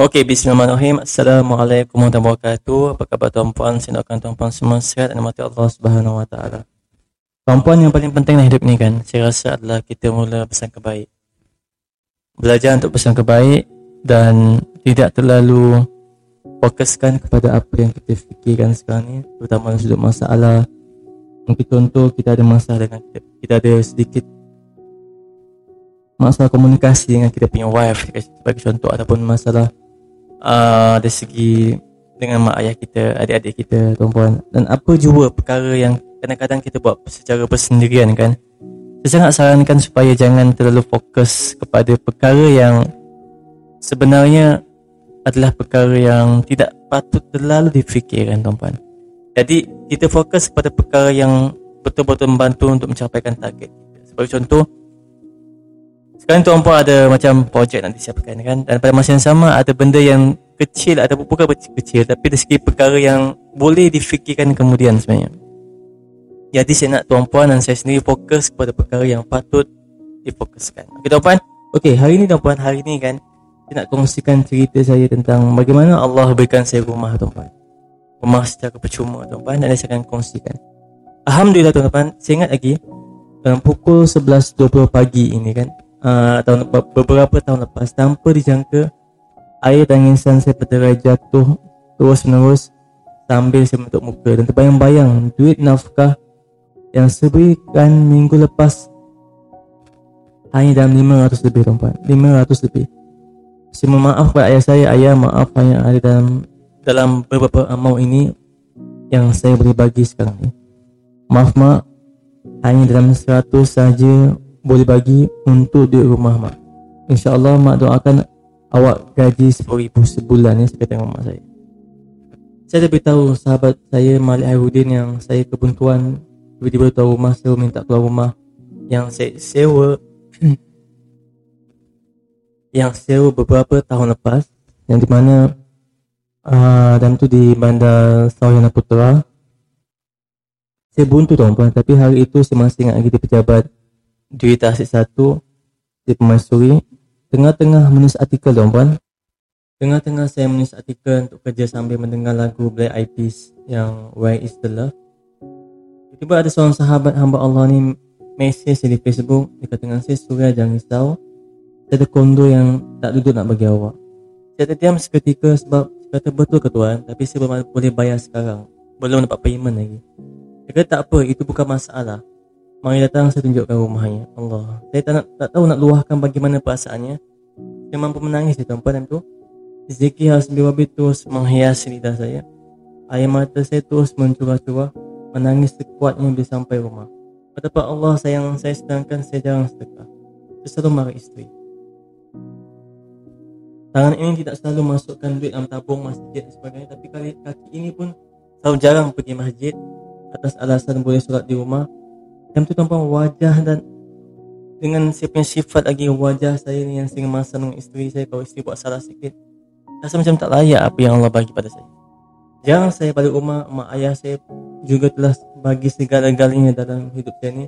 Okey, bismillahirrahmanirrahim. Assalamualaikum warahmatullahi wabarakatuh. Apa khabar tuan-puan? Saya doakan tuan-puan semua sihat dan mati Allah Subhanahu wa taala. Tuan-puan yang paling penting dalam hidup ni kan, saya rasa adalah kita mula bersangka baik. Belajar untuk bersangka baik dan tidak terlalu fokuskan kepada apa yang kita fikirkan sekarang ni, terutama dalam sudut masalah. Mungkin contoh kita ada masalah dengan kita, kita ada sedikit masalah komunikasi dengan kita punya wife sebagai contoh ataupun masalah uh, dari segi dengan mak ayah kita, adik-adik kita, tuan-puan. Dan apa jua perkara yang kadang-kadang kita buat secara bersendirian kan? Saya sangat sarankan supaya jangan terlalu fokus kepada perkara yang sebenarnya adalah perkara yang tidak patut terlalu difikirkan tuan-puan. Jadi kita fokus pada perkara yang betul-betul membantu untuk mencapaikan target sebagai contoh sekarang tuan-puan ada macam projek nak disiapkan kan? Dan pada masa yang sama ada benda yang kecil atau bukan kecil tapi dari segi perkara yang boleh difikirkan kemudian sebenarnya. Jadi saya nak tuan-puan dan saya sendiri fokus kepada perkara yang patut difokuskan. Okey tuan-puan? Okey hari ni tuan-puan hari ni kan saya nak kongsikan cerita saya tentang bagaimana Allah berikan saya rumah tuan-puan. Rumah secara percuma tuan-puan dan saya akan kongsikan. Alhamdulillah tuan-puan. Saya ingat lagi dalam pukul 11.20 pagi ini kan uh, tahun beberapa tahun lepas tanpa dijangka air tangisan saya berderai jatuh terus menerus sambil saya menutup muka dan terbayang-bayang duit nafkah yang saya berikan minggu lepas hanya dalam 500 lebih tuan 500 lebih. Saya maaf kepada ayah saya. Ayah maaf hanya ada dalam dalam beberapa amal ini yang saya boleh bagi sekarang ni. Maaf mak. Hanya dalam 100 saja boleh bagi untuk di rumah mak. InsyaAllah mak doakan awak gaji RM10,000 sebulan ya saya tengok mak saya. Saya lebih tahu sahabat saya Malik Hairudin yang saya kebuntuan tiba-tiba tahu rumah saya minta keluar rumah yang saya sewa yang sewa beberapa tahun lepas yang di mana uh, dan tu di bandar Sawyana Putra saya buntu tuan-tuan tapi hari itu saya masih ingat lagi di pejabat Dwi Tasik satu di Pemaisuri Tengah-tengah menulis artikel tuan-puan. Tengah-tengah saya menulis artikel untuk kerja sambil mendengar lagu Black Eyed Peas yang Where is the Love? Tiba-tiba ada seorang sahabat hamba Allah ni mesej di Facebook. Dia kata dengan saya Surya jangan risau Saya ada kondo yang tak duduk nak bagi awak. Saya terdiam seketika sebab kata betul ke tuan? Tapi saya belum boleh bayar sekarang. Belum dapat payment lagi. Dia kata tak apa itu bukan masalah Mari datang saya tunjukkan rumahnya. Allah. Saya tak, nak, tak tahu nak luahkan bagaimana perasaannya. Saya mampu menangis di tempat itu Zikir harus biwabi terus menghiasi lidah saya. Air mata saya terus mencurah-curah Menangis sekuatnya bila sampai rumah. Betapa Allah sayang saya sedangkan saya jarang sedekah. Saya selalu marah isteri. Tangan ini tidak selalu masukkan duit dalam tabung masjid dan sebagainya Tapi kaki ini pun selalu jarang pergi masjid Atas alasan boleh solat di rumah Time tu tuan wajah dan dengan punya sifat lagi wajah saya ni yang sering masa dengan isteri saya kalau isteri buat salah sikit rasa macam tak layak apa yang Allah bagi pada saya. Jarang saya balik rumah mak ayah saya juga telah bagi segala-galanya dalam hidup saya ni.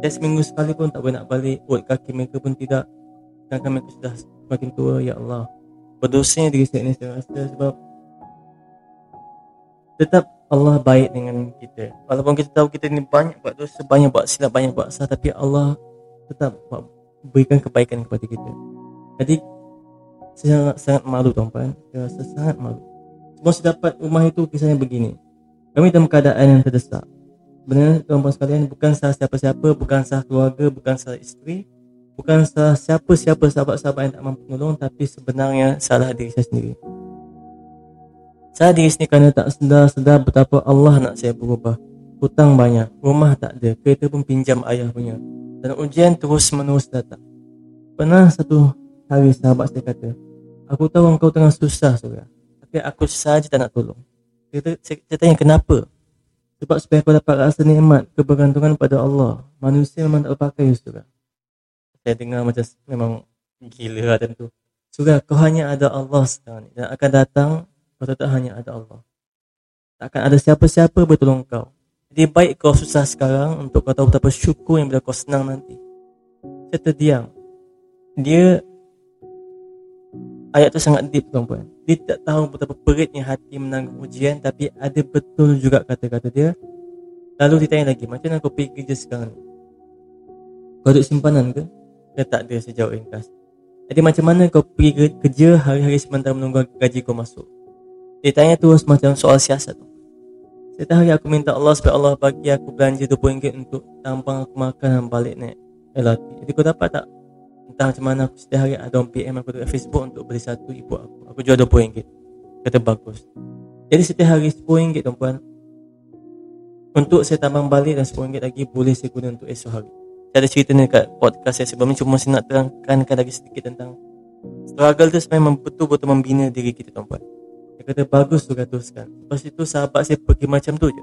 Saya seminggu sekali pun tak boleh nak balik buat kaki mereka pun tidak. Sedangkan mereka sudah semakin tua ya Allah. Berdosanya diri saya ni saya rasa sebab tetap Allah baik dengan kita. Walaupun kita tahu kita ni banyak buat dosa Banyak buat silap, banyak buat salah Tapi Allah tetap berikan kebaikan kepada kita. Jadi saya sangat, sangat malu tuan-tuan Saya sangat malu. Sebab saya dapat rumah itu kisahnya begini. Kami dalam keadaan yang terdesak. Sebenarnya tuan-tuan sekalian Bukan salah siapa-siapa Bukan salah keluarga Bukan salah isteri Bukan salah siapa-siapa sahabat-sahabat yang tak mampu menolong Tapi sebenarnya salah diri saya sendiri saya diri sini kerana tak sedar-sedar betapa Allah nak saya berubah. Hutang banyak, rumah tak ada, kereta pun pinjam ayah punya. Dan ujian terus menerus datang. Pernah satu hari sahabat saya kata, Aku tahu engkau tengah susah surah. Tapi aku saja tak nak tolong. Saya, saya, tanya kenapa? Sebab supaya aku dapat rasa nikmat kebergantungan pada Allah. Manusia memang tak berpakai surah. Saya dengar macam memang gila lah tentu. Surah, kau hanya ada Allah sekarang ni. Dan akan datang kau tak hanya ada Allah. Takkan ada siapa-siapa bertolong kau. Jadi baik kau susah sekarang untuk kau tahu betapa syukur yang bila kau senang nanti. Saya terdiam. Dia ayat tu sangat deep tuan-puan dia tak tahu betapa peritnya hati menanggung ujian tapi ada betul juga kata-kata dia lalu dia tanya lagi macam mana kau pergi kerja sekarang ni kau ada simpanan ke dia tak ada sejauh ringkas jadi macam mana kau pergi kerja hari-hari sementara menunggu gaji kau masuk dia tanya terus macam soal siasat tu setiap hari aku minta Allah supaya Allah bagi aku belanja RM20 untuk tampang aku makan dan balik naik LRT. Jadi kau dapat tak? Entah macam mana aku setiap hari ada PM aku dekat Facebook untuk beli satu ibu aku. Aku jual RM20. Kata bagus. Jadi setiap hari RM10 tuan-puan. Untuk saya tambang balik dan RM10 lagi boleh saya guna untuk esok hari. Saya ada cerita ni dekat podcast saya sebelum ni cuma saya nak terangkan lagi sedikit tentang struggle tu sebenarnya betul-betul membina diri kita tuan-puan. Dia kata bagus tu teruskan Lepas itu sahabat saya pergi macam tu je.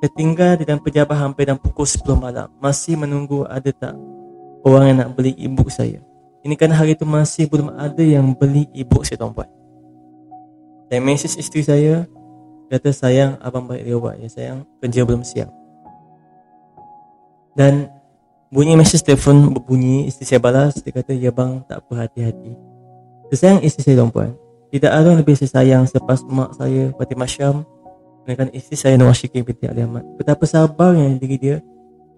Saya tinggal di dalam pejabat hampir dalam pukul 10 malam. Masih menunggu ada tak Orang yang nak beli e-book saya. Ini kan hari itu masih belum ada yang beli e-book saya tuan-puan. Saya mesej isteri saya Kata sayang abang baik lewat ya sayang. Kerja belum siap. Dan Bunyi mesej telefon berbunyi Isteri saya balas. Dia kata ya bang tak apa hati-hati. Kesayang isteri saya tuan-puan tidak ada yang lebih saya sayang selepas mak saya Fatimah Syam dengan isteri saya Nawar Syikir binti Ali Ahmad. Betapa sabarnya diri dia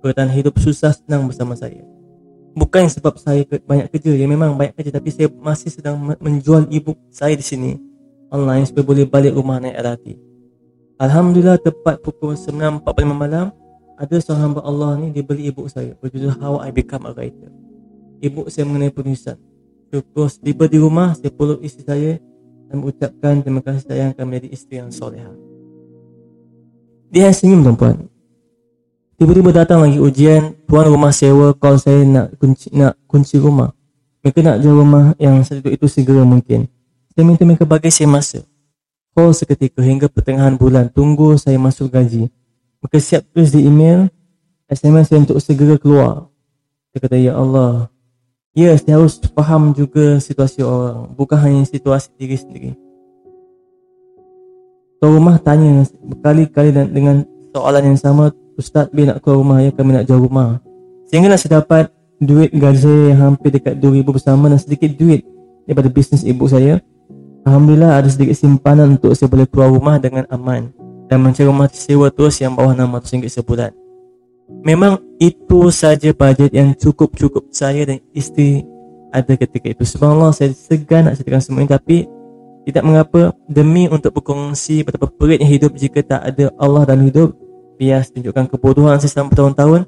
bertahan hidup susah senang bersama saya. Bukan sebab saya banyak kerja, ya memang banyak kerja tapi saya masih sedang menjual e-book saya di sini online supaya boleh balik rumah naik LRT. Alhamdulillah tepat pukul 9.45 malam ada seorang hamba Allah ni dia beli e-book saya berjudul How I Become a Writer. E-book saya mengenai penulisan. Terus tiba di rumah saya peluk isteri saya dan mengucapkan terima kasih sayang kami menjadi isteri yang soleha. Dia senyum tuan-puan. Tiba-tiba datang lagi ujian, tuan rumah sewa call saya nak kunci nak kunci rumah. Mereka nak jual rumah yang saya duduk itu segera mungkin. Saya minta mereka bagi saya masa. Call seketika hingga pertengahan bulan, tunggu saya masuk gaji. Mereka siap tulis di email, SMS saya untuk segera keluar. Saya kata, Ya Allah, Ya, saya harus faham juga situasi orang. Bukan hanya situasi diri sendiri. Tuan rumah tanya berkali-kali dengan soalan yang sama Ustaz, bila nak keluar rumah? Ya kami nak jual rumah. Sehingga saya dapat duit gaji yang hampir dekat 2000 bersama Dan sedikit duit daripada bisnes ibu saya. Alhamdulillah ada sedikit simpanan untuk saya boleh keluar rumah dengan aman Dan mencari rumah sewa terus yang bawah RM600 sebulan Memang itu saja bajet yang cukup-cukup saya dan isteri ada ketika itu. Subhanallah saya segan nak ceritakan semua ini tapi tidak mengapa demi untuk berkongsi betapa peritnya hidup jika tak ada Allah dalam hidup bias tunjukkan kebodohan saya selama bertahun-tahun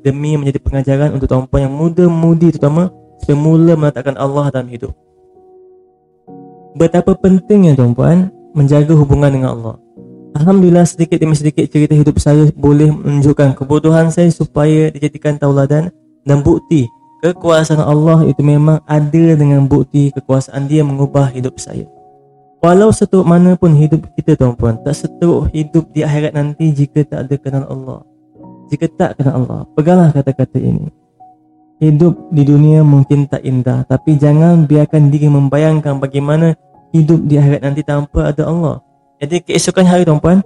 demi menjadi pengajaran untuk tuan-puan yang muda-mudi terutama supaya mula meletakkan Allah dalam hidup. Betapa pentingnya tuan-puan menjaga hubungan dengan Allah. Alhamdulillah sedikit demi sedikit cerita hidup saya boleh menunjukkan kebodohan saya supaya dijadikan tauladan dan bukti kekuasaan Allah itu memang ada dengan bukti kekuasaan dia mengubah hidup saya. Walau seteruk mana pun hidup kita tuan-puan, tak seteruk hidup di akhirat nanti jika tak ada kenal Allah. Jika tak kenal Allah, peganglah kata-kata ini. Hidup di dunia mungkin tak indah, tapi jangan biarkan diri membayangkan bagaimana hidup di akhirat nanti tanpa ada Allah. Jadi keesokan hari tuan-puan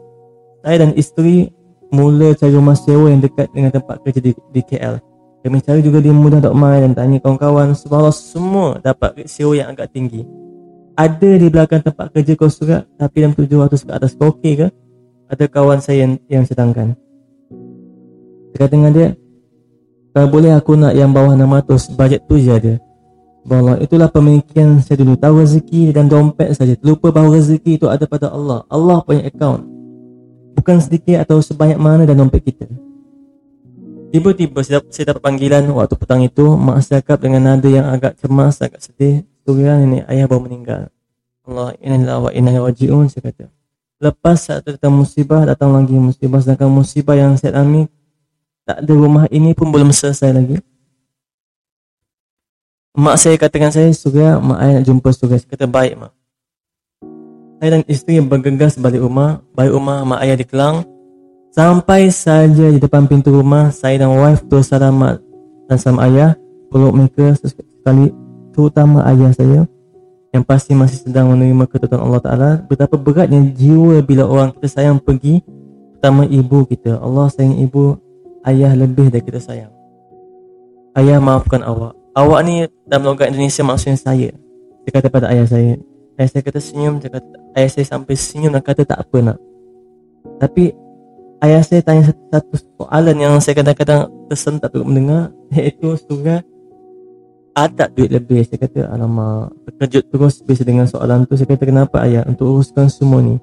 Saya dan isteri Mula cari rumah sewa yang dekat dengan tempat kerja di, di KL Kami cari juga di Mai Dan tanya kawan-kawan Subhanallah semua dapat sewa yang agak tinggi. Ada di belakang tempat kerja kau surat Tapi dalam 700 ke atas kau okey ke? Ada kawan saya yang, yang sedangkan. Kata dengan dia Kalau boleh aku nak yang bawah 600 Bajet tu je ada bahawa itulah pemikiran saya dulu. Tahu rezeki dan dompet saja. Lupa bahawa rezeki itu ada pada Allah. Allah punya account. Bukan sedikit atau sebanyak mana dalam dompet kita. Tiba-tiba saya, saya dapat panggilan waktu petang itu mak saya cakap dengan nada yang agak cemas agak sedih. Surya ini ayah baru meninggal. Allah inna wa inna waji'un saya kata. Lepas saat datang musibah datang lagi musibah. Sedangkan musibah yang saya alami tak ada rumah ini pun belum selesai lagi Mak saya katakan saya Surya Mak ayah nak jumpa Surya Saya kata baik mak. Saya dan isteri bergegas balik rumah Balik rumah mak ayah di Kelang Sampai saja di depan pintu rumah Saya dan wife tu selamat. Dan sama ayah Peluk mereka sekali Terutama ayah saya Yang pasti masih sedang menerima ketutupan Allah Ta'ala. Betapa beratnya jiwa bila orang kita sayang pergi Pertama ibu kita. Allah sayang ibu Ayah lebih dari kita sayang. Ayah maafkan awak Awak ni dalam logat Indonesia maksudnya saya. Saya kata pada ayah saya. Ayah saya kata senyum saya kata, Ayah saya sampai senyum dan kata tak apa nak. Tapi Ayah saya tanya satu, satu soalan yang saya kadang-kadang tersentak untuk mendengar Iaitu surah Ada duit lebih. Saya kata alamak Terkejut terus biasa dengan soalan tu. Saya kata kenapa ayah? Untuk uruskan semua ni.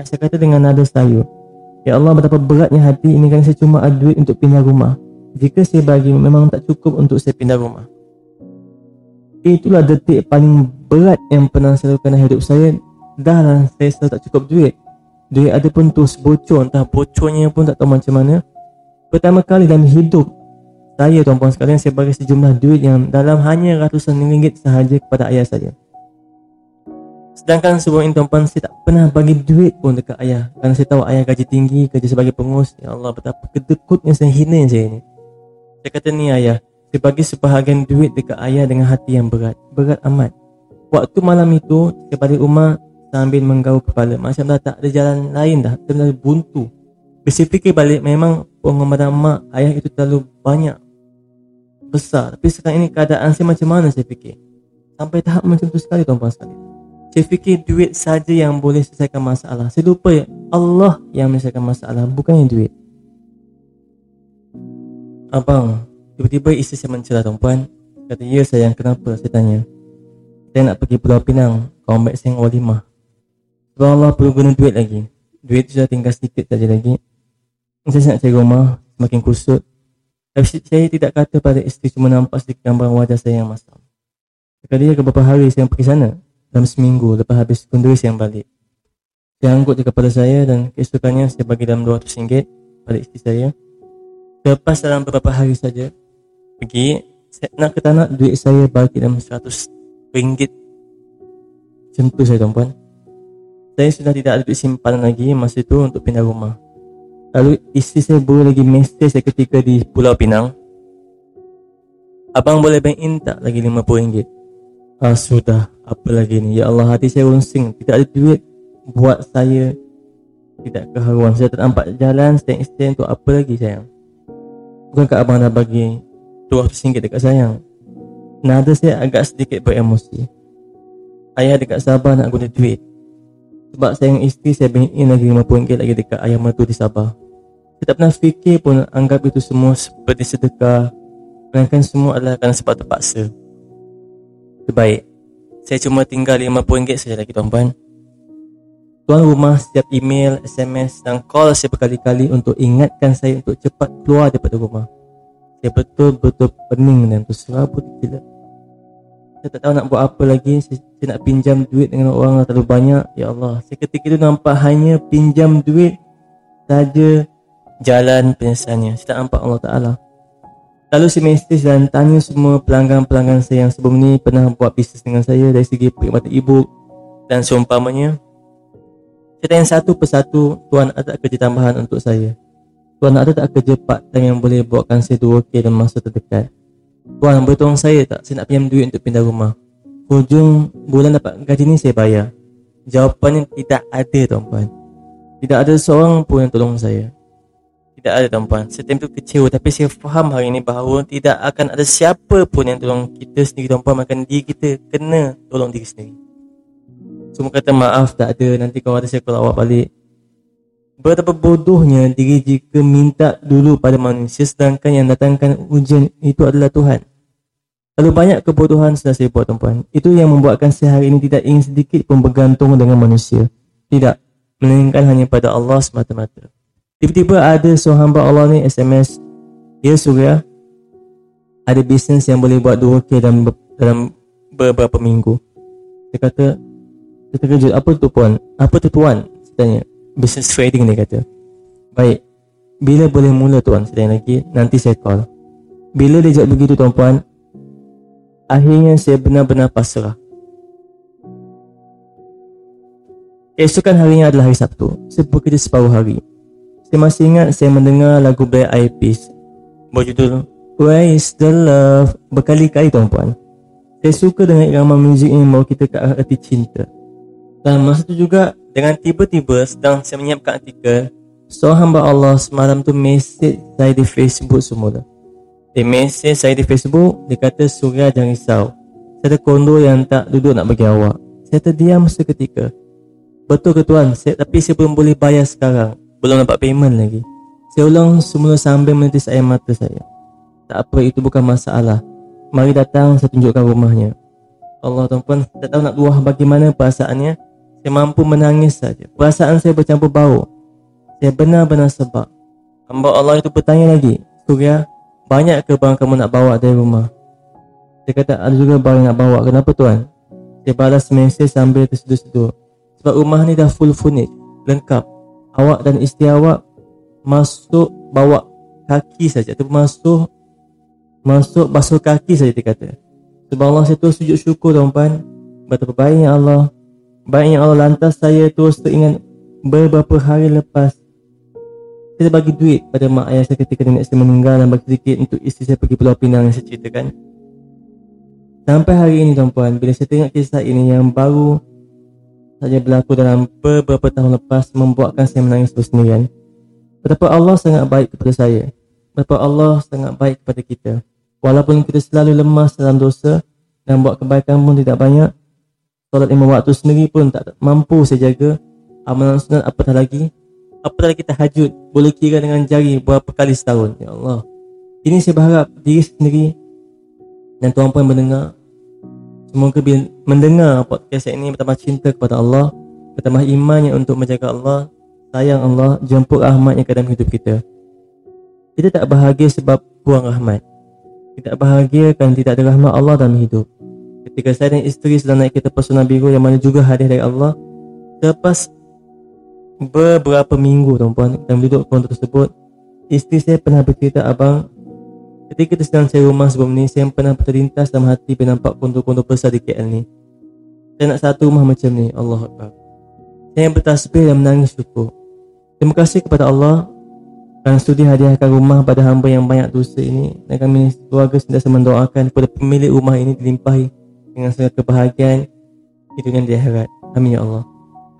Saya kata dengan nada saya Ya Allah betapa beratnya hati ini kan saya cuma ada duit untuk pindah rumah. Jika saya bagi memang tak cukup untuk saya pindah rumah Itulah detik paling berat yang pernah saya lakukan dalam hidup saya. Dah lah saya selalu tak cukup duit. Duit ada pun terus bocor. Entah bocornya pun tak tahu macam mana. Pertama kali dalam hidup Saya tuan-puan sekalian Saya bagi sejumlah duit yang Dalam hanya ratusan ringgit sahaja kepada ayah saya. Sedangkan sebelum ini tuan-puan Saya tak pernah bagi duit pun dekat ayah. Kerana saya tahu ayah gaji tinggi Kerja sebagai pengurus. Ya Allah betapa kedekutnya saya hina saya ni. Saya kata ni ayah Saya bagi sebahagian duit dekat ayah Dengan hati yang berat. Berat amat. Waktu malam itu Saya balik rumah sambil menggaul kepala. Macam dah tak ada jalan lain dah. Terlalu buntu. Saya fikir balik memang pengorbanan mak ayah itu terlalu banyak. Besar. Tapi sekarang ini keadaan saya macam mana saya fikir? Sampai tahap macam tu sekali tuan-tuan sekali saya fikir duit saja yang boleh selesaikan masalah. Saya lupa ya Allah yang menyelesaikan masalah bukannya duit. Abang tiba-tiba isteri saya mencelah tuan-puan kata ya sayang kenapa? Saya tanya saya nak pergi Pulau Pinang kawan baik saya walimah sebab Allah perlu guna duit lagi. Duit tu sudah tinggal sedikit saja lagi. Saya nak cari rumah Semakin kusut. Tapi saya tidak kata pada isteri Cuma nampak sedikit gambar wajah saya yang masam. Sekali ke beberapa hari saya pergi sana Dalam seminggu lepas habis kunduri saya balik. Saya anggut dia kepada saya Dan keesokannya saya bagi dalam RM200 Pada isteri saya. Lepas dalam beberapa hari saja Pergi saya Nak kata nak duit saya bagi dalam RM100 Macam tu saya tuan-puan saya sudah tidak ada duit simpanan lagi masa itu untuk pindah rumah. Lalu isteri saya boleh lagi mesej saya ketika di Pulau Pinang. Abang boleh bank in tak lagi RM50? Ah sudah, apa lagi ni? Ya Allah, hati saya runsing. Tidak ada duit buat saya tidak keharuan. Saya tak nampak jalan, stand stand untuk apa lagi sayang? Bukankah abang dah bagi RM200 dekat sayang? Nada saya agak sedikit beremosi. Ayah dekat Sabah nak guna duit. Sebab sayang isteri saya bank in lagi RM50 lagi dekat ayah mertua di Sabah Saya tak pernah fikir pun anggap itu semua seperti sedekah Melainkan semua adalah kerana sebab terpaksa Terbaik Saya cuma tinggal RM50 saja lagi tuan-puan Tuan rumah setiap email, SMS dan call saya berkali-kali untuk ingatkan saya untuk cepat keluar daripada rumah Saya betul-betul pening dan terserabut gila. Saya tak tahu nak buat apa lagi. Saya, saya nak pinjam duit dengan orang terlalu banyak. Ya Allah. Saya ketika itu nampak hanya pinjam duit Saja jalan penyesalannya Saya tak nampak Allah Ta'ala. Lalu saya mesej dan tanya semua pelanggan-pelanggan saya yang sebelum ni Pernah buat bisnes dengan saya dari segi perkhidmatan ibu. Dan seumpamanya Saya tanya satu persatu Tuan ada kerja tambahan untuk saya Tuan ada tak kerja part time yang boleh buatkan saya 2K dalam masa terdekat? Tuan boleh tolong saya tak? Saya nak pinjam duit untuk pindah rumah. Hujung bulan dapat gaji ni saya bayar. Jawapannya tidak ada tuan-puan. Tidak ada seorang pun yang tolong saya. Tidak ada tuan-puan. Saya time tu kecewa Tapi saya faham hari ini bahawa Tidak akan ada siapa pun yang tolong kita sendiri tuan-puan. Makan diri kita kena tolong diri sendiri. Semua kata maaf tak ada. Nanti kau ada saya kalau awak balik Betapa bodohnya diri jika minta dulu pada manusia sedangkan yang datangkan ujian itu adalah Tuhan. Lalu banyak kebodohan sudah saya buat tuan-puan. Itu yang membuatkan saya hari ini tidak ingin sedikit pun bergantung dengan manusia. Tidak. Melainkan hanya pada Allah semata-mata. Tiba-tiba ada seorang hamba Allah ni SMS. Ya Surya. Ada bisnes yang boleh buat 2K dalam, dalam beberapa minggu. Saya kata. Saya terkejut. Apa tu puan? Apa tu tuan? Saya tanya business trading dia kata baik bila boleh mula tuan saya lagi nanti saya call bila dia jawab begitu tuan puan akhirnya saya benar-benar pasrah Esokan harinya adalah hari Sabtu. Saya bekerja separuh hari. Saya masih ingat saya mendengar lagu Black Eyed Peas berjudul Where is the love? Berkali-kali tuan-puan. Saya suka dengan irama muzik ini membawa kita ke arah erti cinta. Dan masa itu juga dengan tiba-tiba sedang saya menyiapkan artikel Seorang hamba Allah semalam tu mesej saya di Facebook semula Dia mesej saya di Facebook Dia kata Surya jangan risau. Saya ada kondo yang tak duduk nak bagi awak. Saya terdiam seketika Betul ke tuan? Saya, tapi saya belum boleh bayar sekarang. Belum dapat payment lagi. Saya ulang semula sambil menitis air mata saya. Tak apa, itu bukan masalah. Mari datang, saya tunjukkan rumahnya. Allah tuan-puan, tak tahu nak luah bagaimana perasaannya Saya mampu menangis saja. Perasaan saya bercampur bau. Saya benar-benar sebab. Hamba Allah itu bertanya lagi Surya, banyak ke barang kamu nak bawa dari rumah? Dia kata ada juga barang nak bawa. Kenapa tuan? Dia balas mesej sambil terseduh-seduh Sebab rumah ni dah full furnish Lengkap. Awak dan isteri awak Masuk bawa kaki saja. Tu masuk Masuk basuh kaki saja dia kata. Sebab Allah saya terus sujud syukur tuan-puan. Betapa baiknya Allah Baiknya Allah lantas saya terus teringat Beberapa hari lepas Saya bagi duit pada mak ayah saya ketika nenek saya meninggal Dan bagi sedikit untuk isteri saya pergi Pulau Pinang yang saya ceritakan Sampai hari ini tuan-puan, bila saya tengok kisah ini yang baru saja berlaku dalam beberapa tahun lepas membuatkan saya menangis bersendirian. Betapa Allah sangat baik kepada saya. Betapa Allah sangat baik kepada kita. Walaupun kita selalu lemas dalam dosa dan buat kebaikan pun tidak banyak, solat lima waktu sendiri pun tak mampu saya jaga. Amalan sunat apatah lagi. Apatah lagi tahajud. Boleh kira dengan jari berapa kali setahun. Ya Allah. Ini saya berharap diri sendiri dan tuan puan mendengar Semoga bila mendengar podcast ini bertambah cinta kepada Allah Bertambah imannya untuk menjaga Allah Sayang Allah, jemput rahmatnya ke dalam hidup kita Kita tak bahagia sebab buang rahmat Kita bahagia kan tidak ada rahmat Allah dalam hidup Ketika saya dan isteri sedang naik kereta personal biru Yang mana juga hadir dari Allah Lepas beberapa minggu tuan-puan Dalam duduk kontor tersebut Isteri saya pernah bercerita abang Ketika kita sedang cari rumah sebelum ni Saya pernah terlintas dalam hati Bila nampak kontor-kontor besar di KL ni. Saya nak satu rumah macam ni Allah Akbar. Saya bertasbih dan menangis syukur. Terima kasih kepada Allah Kerana sudi hadiahkan rumah pada hamba yang banyak dosa ini Dan kami keluarga sentiasa mendoakan Kepada pemilik rumah ini dilimpahi Dengan segala kebahagiaan dunia di akhirat Amin ya Allah.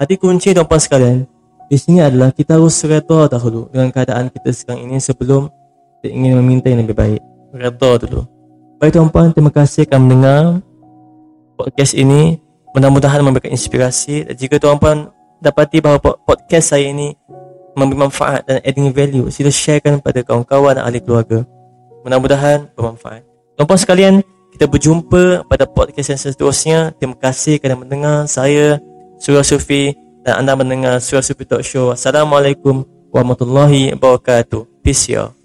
Hati kunci tuan-puan sekalian Di sini adalah kita harus serata dahulu Dengan keadaan kita sekarang ini sebelum kita ingin meminta yang lebih baik. Redha dulu. Baik tuan-puan Terima kasih kerana mendengar Podcast ini. Mudah-mudahan memberikan inspirasi. Dan jika tuan-puan Dapati bahawa podcast saya ini Memberi manfaat dan adding value Sila sharekan pada kawan-kawan dan ahli keluarga. Mudah-mudahan bermanfaat. Tuan-puan sekalian Kita berjumpa pada podcast yang seterusnya. Terima kasih kerana mendengar Saya Surah Sufi Dan anda mendengar Surah Sufi Talk Show. Assalamualaikum warahmatullahi wabarakatuh. Peace y'all